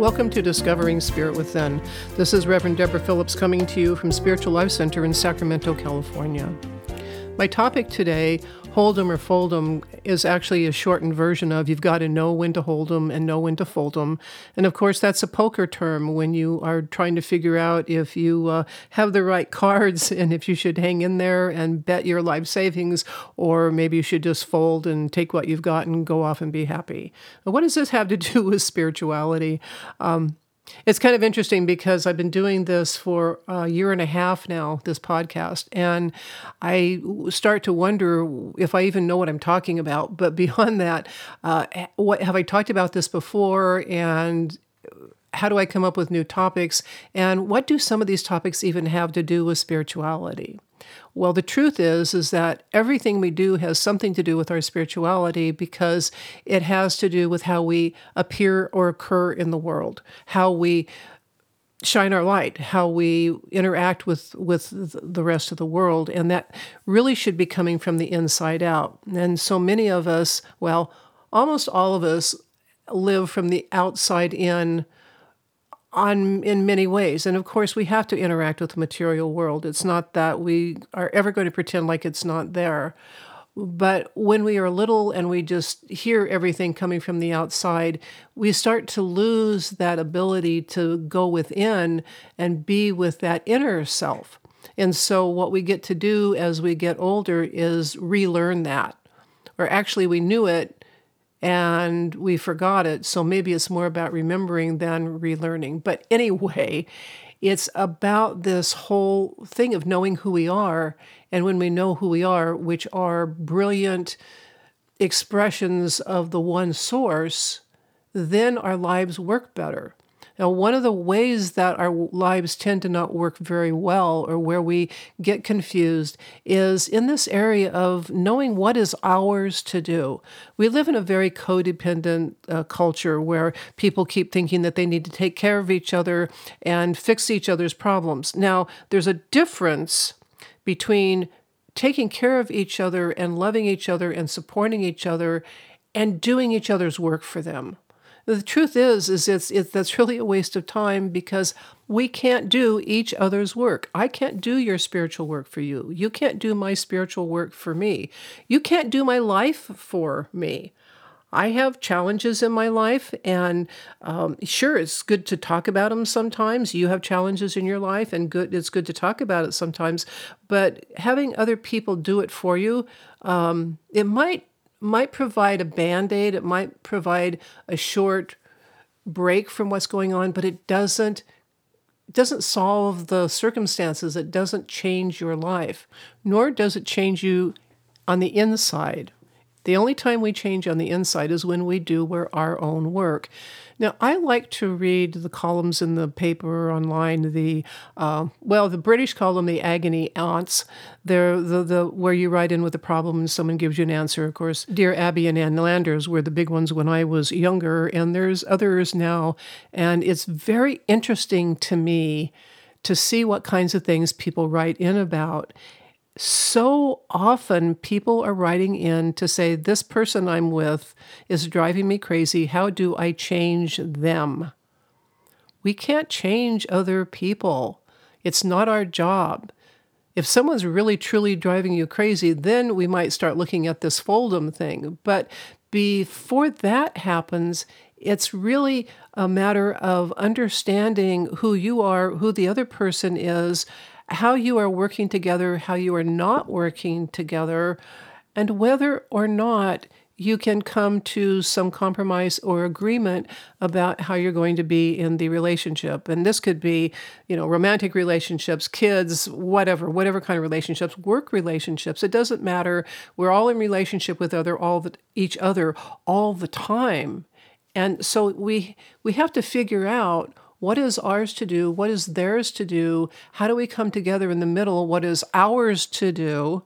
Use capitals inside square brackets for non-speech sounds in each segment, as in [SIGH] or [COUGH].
Welcome to Discovering Spirit Within. This is Reverend Deborah Phillips coming to you from Spiritual Life Center in Sacramento, California. My topic today hold 'em or fold 'em is actually a shortened version of you've got to know when to hold 'em and know when to fold 'em. And of course, that's a poker term when you are trying to figure out if you uh, have the right cards [LAUGHS] and if you should hang in there and bet your life savings, or maybe you should just fold and take what you've got and go off and be happy. what does this have to do [LAUGHS] with spirituality? Um, it's kind of interesting because I've been doing this for a year and a half now, this podcast, and I start to wonder if I even know what I'm talking about. But [LAUGHS] beyond that, uh, what have I talked about this before? And how do I come up with new topics? And what do some of these topics even have to do with spirituality? Well, the truth is is that everything we do has something to do with our spirituality because it has to do with how we appear or occur in the world, how we shine our light, how we interact with with the rest of the world, and that really should be coming from the inside out. And so many of us, well, almost all of us live from the outside in on in many ways. And of course we have to interact with the material world. It's not that we are ever going to pretend like it's not there. But when we are little and we just hear everything coming from the outside we start to lose that ability to go within and be with that inner self. And so what we get to do as we get older is relearn that. Or actually we knew it and we forgot it. So maybe it's more about remembering than relearning. But anyway, it's about this whole thing of knowing who we are. And when we know who we are, which are brilliant expressions of the one source, then our lives work better. Now, one of the ways that our lives tend to not work very well or where we get confused is in this area of knowing what is ours to do. We live in a very codependent uh, culture where people keep thinking that they need to take care of each other and fix each other's problems. Now, there's a difference between taking care of each other and loving each other and supporting each other and doing each other's work for them. The truth is, is it's, it's that's really a waste of time because we can't do each other's work. I can't do your spiritual work for you. You can't do my spiritual work for me. You can't do my life for me. I have challenges in my life, and um, sure, it's good to talk about them sometimes. You have challenges in your life, and good, it's good to talk about it sometimes. But having other people do it for you, um, it might might provide a band aid, it might provide a short break from what's going on, but it doesn't doesn't solve the circumstances. It doesn't change your life, nor does it change you on the inside. The only time we change on the inside is when we do our own work. Now, I like to read the columns in the paper online. The uh, well, the British call them the agony aunts. They're the, the where you write in with a problem and someone gives you an answer. Of course, Dear Abby and Ann Landers were the big ones when I was younger, and there's others now. And it's very interesting to me to see what kinds of things people write in about so often people are writing in to say, This person I'm with is driving me crazy. How do I change them? We can't change other people, it's not our job. If someone's really truly driving you crazy, then we might start looking at this Fold'em thing. But before that happens, it's really a matter of understanding who you are, who the other person is, how you are working together, how you are not working together, and whether or not you can come to some compromise or agreement about how you're going to be in the relationship. And this could be, you know, romantic relationships, kids, whatever, whatever kind of relationships, work relationships. It doesn't matter. We're all in relationship with other all the, each other all the time. And so we we have to figure out what is ours to do? What is theirs to do? How do we come together in the middle? What is ours to do?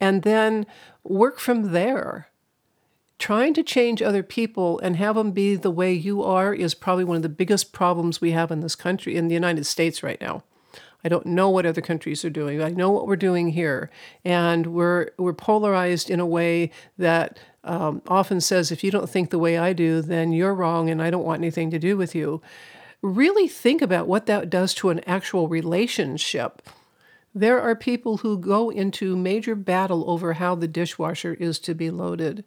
And then work from there. Trying to change other people and have them be the way you are is probably one of the biggest problems we have in this country, in the United States right now. I don't know what other countries are doing. I know what we're doing here, and we're we're polarized in a way that um, often says, if you don't think the way I do, then you're wrong and I don't want anything to do with you. Really think about what that does to an actual relationship. There are people who go into major battle over how the dishwasher is to be loaded.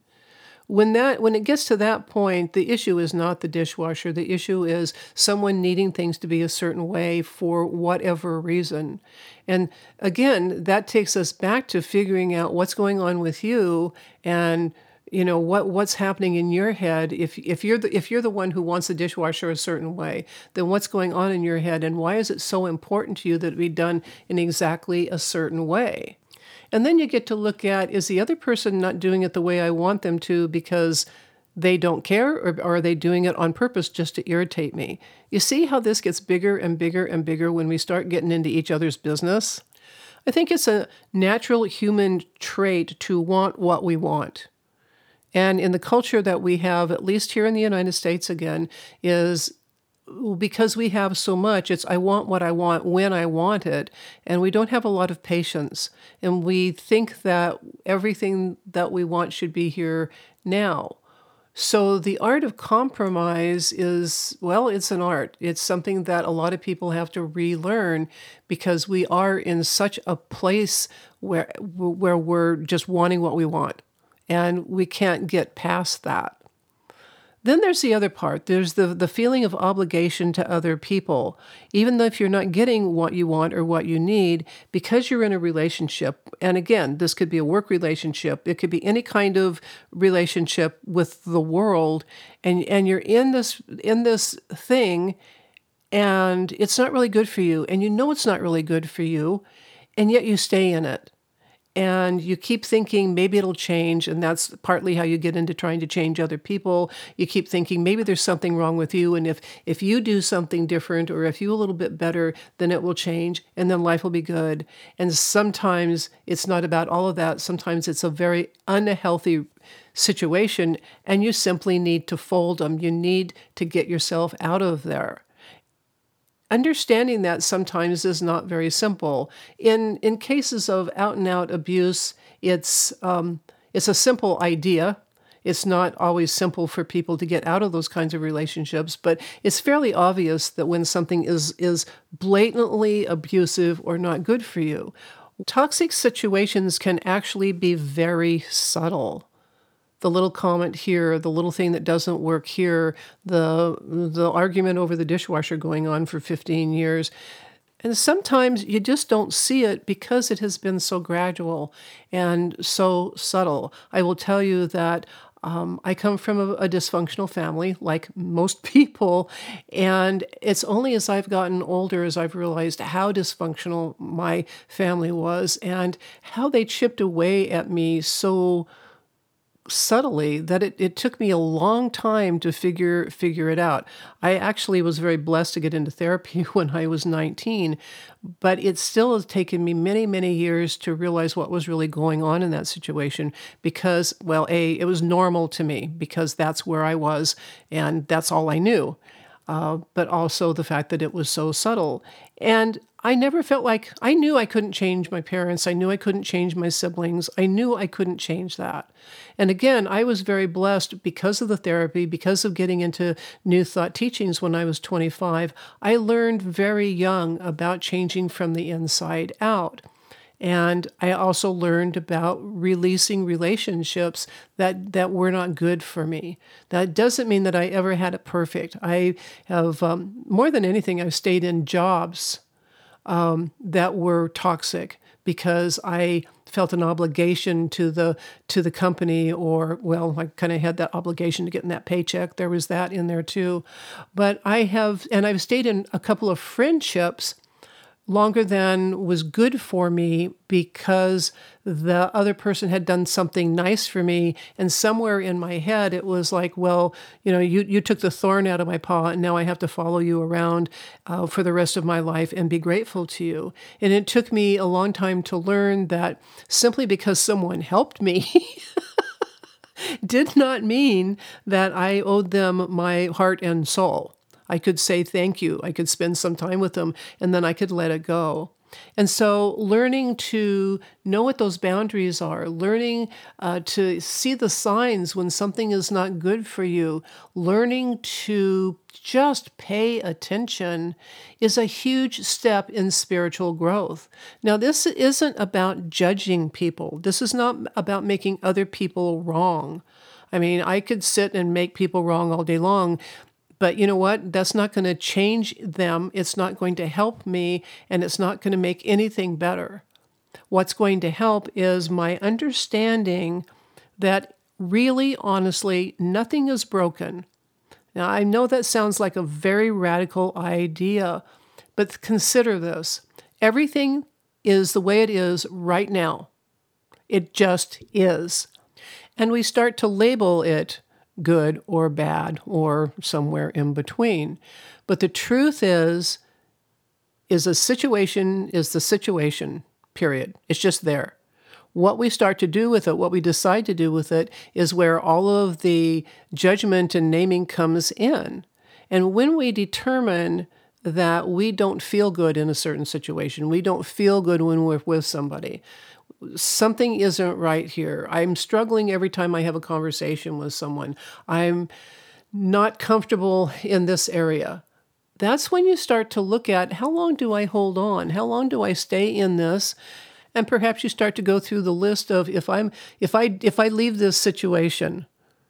When that when it gets to that point the issue is not the dishwasher. The issue is someone needing things to be a certain way for whatever reason. And again that takes us back to figuring out what's going on with you and you know what what's happening in your head if if you're the if you're the one who wants the dishwasher a certain way then what's going on in your head and why is it so important to you that it be done in exactly a certain way and then you get to look at is the other person not doing it the way I want them to because they don't care, or, or, are they doing it on purpose just to irritate me? You see how this gets bigger and bigger and bigger when we start getting into each other's business? I think it's a natural human trait to want what we want. And in the culture that we have, at least here in the United States again, is because we have so much, it's I want what I want when I want it. And we don't have a lot of patience. And we think that everything that we want should be here now. So the art of compromise is, well, it's an art. It's something that a lot of people have to relearn because we are in such a place where, where we're just wanting what we want. And we can't get past that. Then there's the other part. There's the, the feeling of obligation to other people. Even though if you're not getting what you want or what you need, because you're in a relationship, and again, this could be a work relationship, it could be any kind of relationship with the world, and, and you're in this in this thing and it's not really good for you, and you know it's not really good for you, and yet you stay in it and you keep thinking maybe it'll change and that's partly how you get into trying to change other people. You keep thinking maybe there's something wrong with you and if if you do something different or if you a little bit better then it will change and then life will be good. And sometimes it's not about all of that. Sometimes it's a very unhealthy situation and you simply need to fold them you need to get yourself out of there understanding that sometimes is not very simple. In in cases of out and out abuse, it's um, it's a simple idea. It's not always simple for people to get out of those kinds of relationships, but it's fairly obvious that when something is is blatantly abusive or not good for you. Toxic situations can actually be very subtle the little comment here, the little thing that doesn't work here, the the argument over the dishwasher going on for 15 years. And sometimes you just don't see it because it has been so gradual and so subtle. I will tell you that um, I come from a, a, dysfunctional family, like most [LAUGHS] people, and it's only as I've gotten older as I've realized how dysfunctional my family was and how they chipped away at me so subtly that it, it took me a long time to figure figure it out. I actually was very blessed to get into therapy [LAUGHS] when I was 19, but it still has taken me many, many years to realize what was really going on in that situation because, well, A, it was normal to me because that's where I was and that's all I knew. Uh, but also the fact that it was so subtle. And I never felt like I knew I couldn't change my parents. I knew I couldn't change my siblings. I knew I couldn't change that. And again, I was very blessed because of the therapy, because of getting into New Thought teachings when I was 25. I learned very young about changing from the inside out. And I also learned about releasing relationships that, that were not good for me. That doesn't mean that I ever had it perfect. I have, um, more than anything, I've stayed in jobs um, that were toxic because I felt an obligation to the to the company or well I kind of had that obligation to getting that paycheck. There was that in there too. But I have and I've stayed in a couple of friendships longer than was good for me because the other person had done something nice for me. And somewhere in my head it was like well you know you, you took the thorn out of my paw and now i have to follow you around uh, for the rest of my life and be grateful to you. And it took me a long time to learn that simply because someone helped me [LAUGHS] did not mean that i owed them my heart and soul I could say thank you. I could spend some time with them and then I could let it go. And so, learning to know what those boundaries are, learning uh, to see the signs when something is not good for you, learning to just pay attention is a huge step in spiritual growth. Now, this isn't about judging people, this is not about making other people wrong. I mean, I could sit and make people wrong all day long, but you know what? That's not going to change them. It's not going to help me, and it's not going to make anything better. What's going to help is my understanding that really, honestly, nothing is broken. Now, I know that sounds like a very radical idea, but consider this everything is the way it is right now. It just is. And we start to label it good or bad or somewhere in between. But the truth is, is a situation is the situation, period. It's just there. What we start to do with it, what we decide to do with it, is where all of the judgment and naming comes in. And when we determine that we don't feel good in a certain situation, we don't feel good when we're with somebody, something isn't right here. I'm struggling every time I have a conversation with someone. I'm not comfortable in this area. That's when you start to look at how long do I hold on? How long do I stay in this? And perhaps you start to go through the list of if I'm if I if I leave this situation,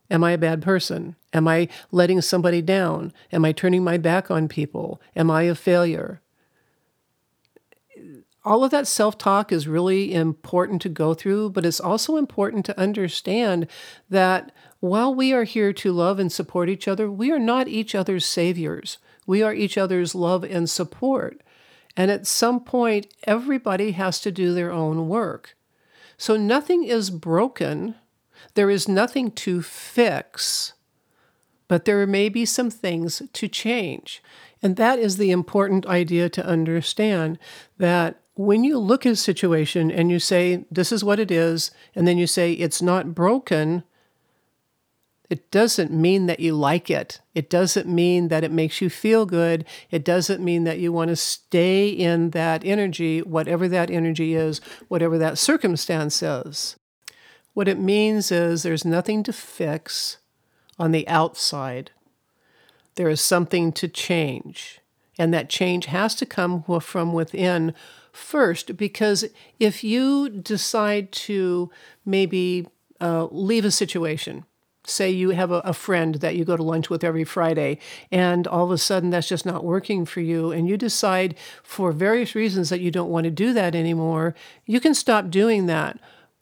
am I a bad person? Am I letting somebody down? Am I turning my back on people? Am I a failure? All of that self talk is really important to go through, but it's also important to understand that while we are here to love and support each other, we are not each other's saviors. We are each other's love and support. And at some point, everybody has to do their own work. So nothing is broken, there is nothing to fix, but there may be some things to change. And that is the important idea to understand that when you look at a situation and you say, this is what it is, and then you say, it's not broken, it doesn't mean that you like it. It doesn't mean that it makes you feel good. It doesn't mean that you want to stay in that energy, whatever that energy is, whatever that circumstance is. What it means is there's nothing to fix on the outside, there is something to change. And that change has to come from within first because if you decide to maybe uh, leave a situation, say you have a, a, friend that you go to lunch with every Friday, and all of a sudden that's just not working for you, and you decide for various reasons that you don't want to do that anymore, you can stop doing that.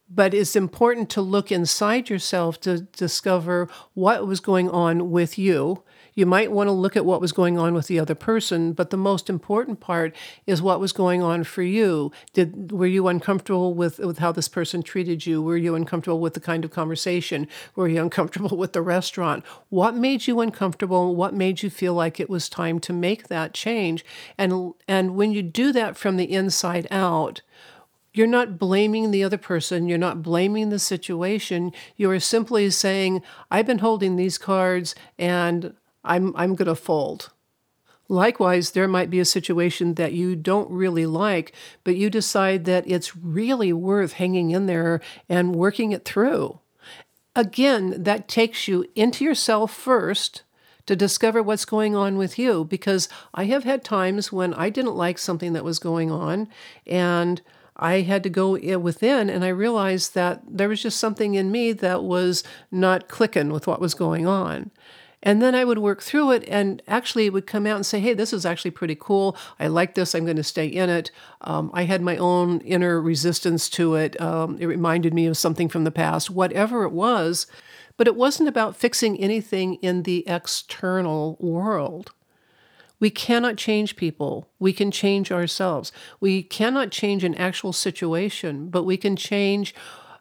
But it's important to look inside yourself to discover what was going on with you you might want to look at what was going on with the other person, but the most important part is what was going on for you. Did were you uncomfortable with, with how this person treated you? Were you uncomfortable with the kind of conversation? Were you [LAUGHS] uncomfortable with the restaurant? What made you uncomfortable? What made you feel like it was time to make that change? And and when you do that from the inside out, you're not blaming the other person. You're not blaming the situation. You are simply saying, I've been holding these cards and I'm, I'm going to fold. Likewise, there might be a situation that you don't really like, but you decide that it's really worth hanging in there and working it through. Again, that takes you into yourself first to discover what's going on with you because I have had times when I didn't like something that was going on and I had to go within and I realized that there was just something in me that was not clicking with what was going on. And then I would work through it, and actually, it would come out and say, Hey, this is actually pretty cool. I like this. I'm going to stay in it. Um, I had my own inner resistance to it. Um, it reminded me of something from the past, whatever it was. But it wasn't about fixing anything in the external world. We cannot change people. We can change ourselves. We cannot change an actual situation, but we can change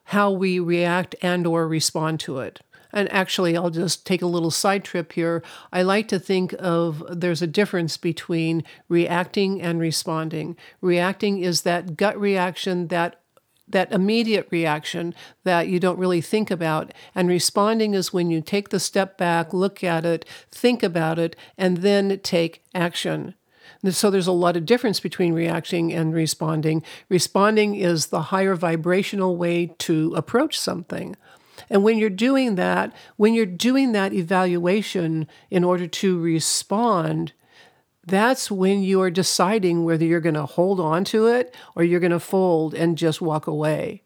how we react and or respond to it. And actually, I'll just take a little side trip here. I like to think of there's a difference between reacting and responding. Reacting is that gut reaction, that that immediate reaction that you don't really think about. And responding is when you take the step back, look at it, think about it, and then take action. So there's a lot of difference between reacting and responding. Responding is the higher vibrational way to approach something. And when you're doing that, when you're doing that evaluation in order to respond, that's when you are deciding whether you're going to hold on to it or you're going to fold and just walk away.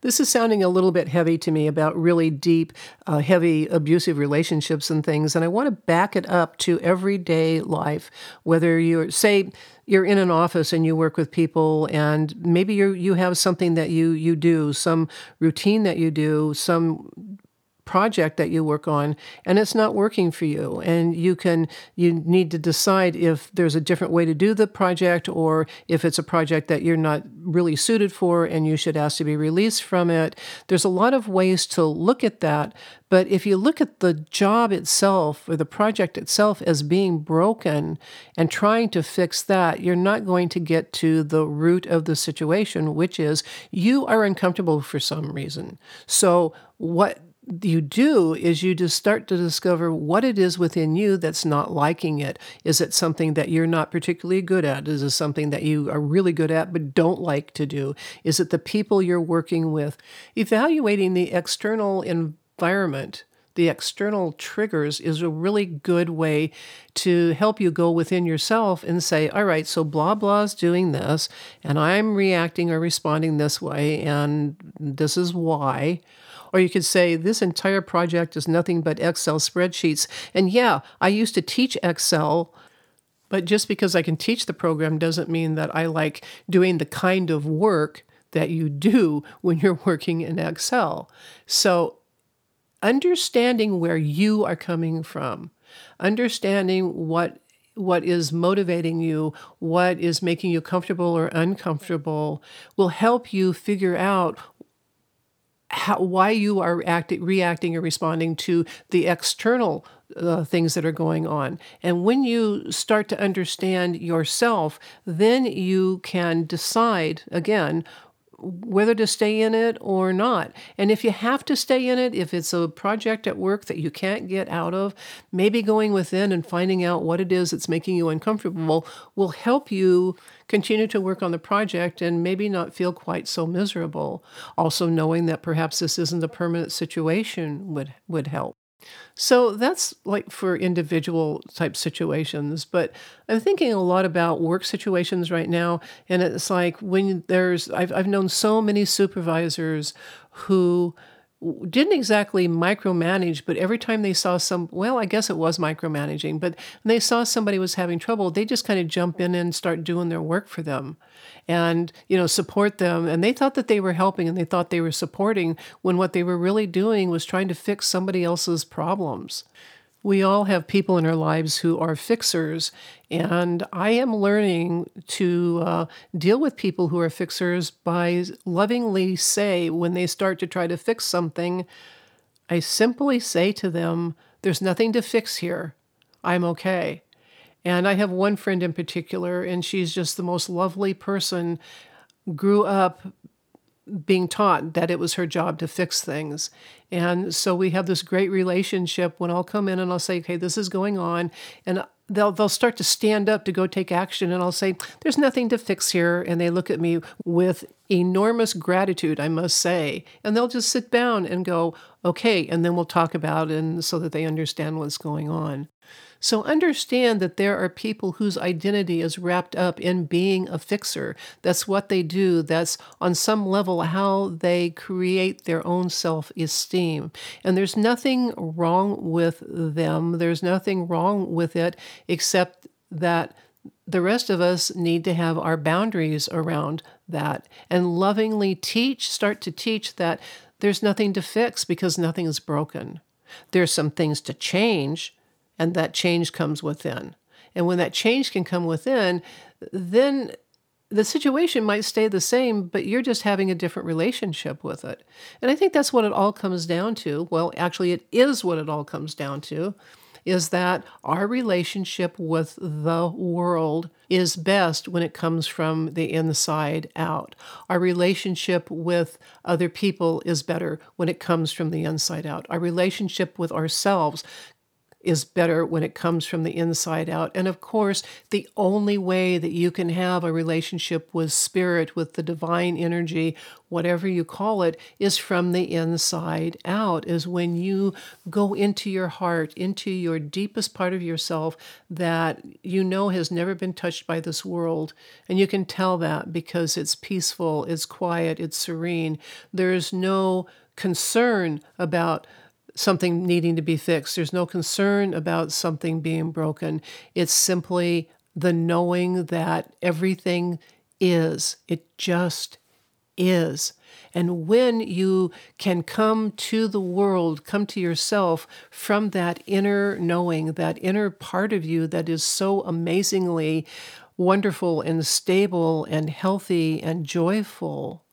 This is sounding a little bit heavy to me about really deep, uh, heavy, abusive relationships and things. And I want to back it up to everyday life. Whether you're, say, you're in an office and you work with people, and maybe you you have something that you you do, some routine that you do, some project that you work on and it's not working for you and you can you need to decide if there's a different way to do the project or if it's a project that you're not really suited for and you should ask to be released from it there's a lot of ways to look at that but if you look at the job itself or the project itself as being broken and trying to fix that, you're not going to get to the root of the situation, which is you are uncomfortable for some reason. So, what you do is you just start to discover what it is within you that's not liking it. Is it something that you're not particularly good at? Is it something that you are really good at but don't like to do? Is it the people you're working with? Evaluating the external environment, the external triggers, is a really good way to help you go within yourself and say, all right, so blah blah is doing this, and I'm reacting or responding this way, and this is why. Or you could say, this entire project is nothing but Excel spreadsheets. And yeah, I used to teach Excel, but just because I can teach the program doesn't mean that I like doing the kind of work that you do [LAUGHS] when you're working in Excel. So, understanding where you are coming from, understanding what what is motivating you, what is making you comfortable or uncomfortable, will help you figure out how, why you are acting, reacting or responding to the external uh, things that are going on. And when you start to understand yourself, then you can decide again whether to stay in it or not. And if you have to stay in it, if it's a project at work that you can't get out of, maybe going within and finding out what it is that's making you uncomfortable will help you continue to work on the project and maybe not feel quite so miserable. Also knowing that perhaps this isn't a permanent situation would would help. So that's like for individual type situations, but I'm thinking a lot about work situations right now. And it's like when there's, I've, I've known so many supervisors who didn't exactly micromanage, but every time they saw some, well, I guess it was micromanaging, but when they saw somebody was having trouble, they just kind of jump in and start doing their work for them and, you know, support them. And they thought that they were helping and they thought they were supporting when what they were really doing was trying to fix somebody else's problems. We all have people in our lives who are fixers, and I am learning to uh, deal with people who are fixers by lovingly say when they start to try to fix something, I simply say to them, There's nothing to fix here. I'm okay. And I have one friend in particular, and she's just the most lovely person, grew up being taught that it was her job to fix things. And so we have this great relationship when I'll come in and I'll say, okay, this is going on. And they'll, they'll start to stand up to go take action. And I'll say, there's nothing to fix here. And they look at me with enormous gratitude, I must say. And they'll just sit down and go, okay. And then we'll talk about it and so that they understand what's going on. So understand that there are people whose identity is wrapped up in being a fixer. That's what they do. That's on some level how they create their own self esteem. And there's nothing wrong with them. There's nothing wrong with it except that the rest of us need to have our boundaries around that and lovingly teach, start to teach that there's nothing to fix because nothing is broken. There's some things to change, and that change comes within. And when that change can come within, then the situation might stay the same, but you're just having a different relationship with it. And I think that's what it all comes down to. Well, actually, it is what it all comes down to is that our relationship with the world is best when it comes from the inside out. Our relationship with other people is better when it comes from the inside out. Our relationship with ourselves is better when it comes from the inside out. And of course, the only way that you can have a relationship with spirit, with the divine energy, whatever you call it, is from the inside out, is when you go into your heart, into your deepest part of yourself that you know has never been touched by this world. And you can tell that because it's peaceful, it's quiet, it's serene. There's no concern about something needing to be fixed. There's no concern about something being broken. It's simply the knowing that everything is. It just is. And when you can come to the world, come to yourself from that inner knowing, that inner part of you that is so amazingly wonderful and stable and healthy and joyful,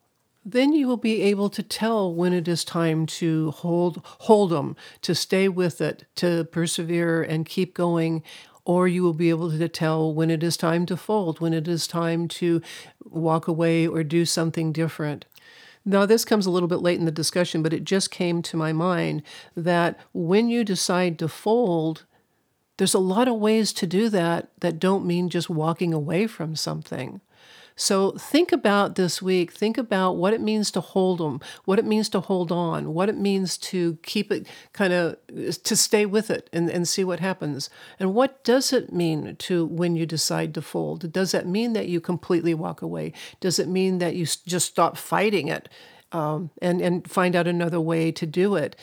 then you will be able to tell when it is time to hold hold them, to stay with it, to persevere and keep going, or you will be able to tell when it is time to fold, when it is time to walk away or do something different. Now, this comes a little bit late in the discussion, but it just came to my mind that when you decide to fold, there's a lot of ways to do that that don't mean just walking away from something. So think about this week. Think about what it means to hold them, what it means to hold on, what it means to keep it kind of to stay with it and, and see what happens. And what does it mean to when you decide to fold? Does that mean that you completely walk away? Does it mean that you just stop fighting it? Um, and and find out another way to do it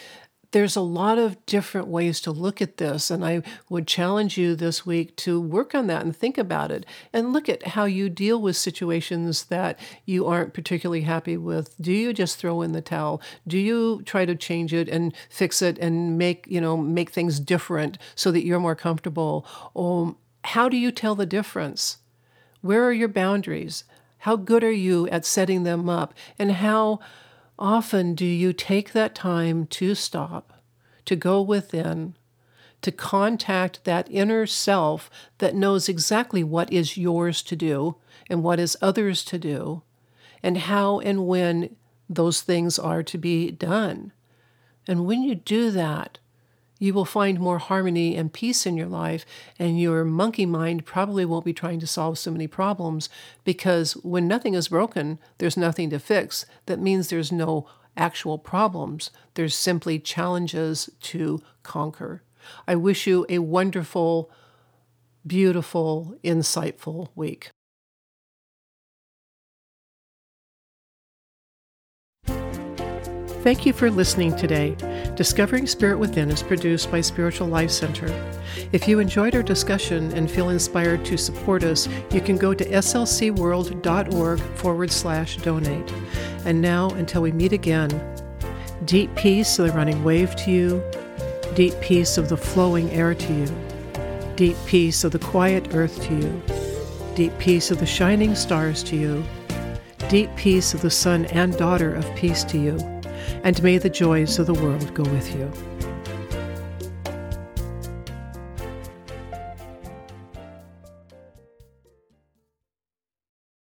there's a lot of different ways to look at this. And I would challenge you this week to work on that and think about it and look at how you deal with situations that you aren't particularly happy with. Do you just throw in the towel? Do you try to change it and fix it and make, you know, make things different so that you're more comfortable? Or how do you tell the difference? Where are your boundaries? How good are you at setting them up? And how often do you take that time to stop, to go within, to contact that inner self that knows exactly what is yours to do and what is others to do, and how and when those things are to be done? And when you do that, you will find more harmony and peace in your life, and your monkey mind probably won't be trying to solve so many problems because when nothing is broken, there's nothing to fix. That means there's no actual problems, there's simply challenges to conquer. I wish you a wonderful, beautiful, insightful week. Thank you for listening today. Discovering Spirit Within is produced by Spiritual Life Center. If you enjoyed our discussion and feel inspired to support us, you can go to slcworld.org forward slash donate. And now, until we meet again, deep peace of the running wave to you, deep peace of the flowing air to you, deep peace of the quiet earth to you, deep peace of the shining stars to you, deep peace of the son and daughter of peace to you and may the joys of the world go with you.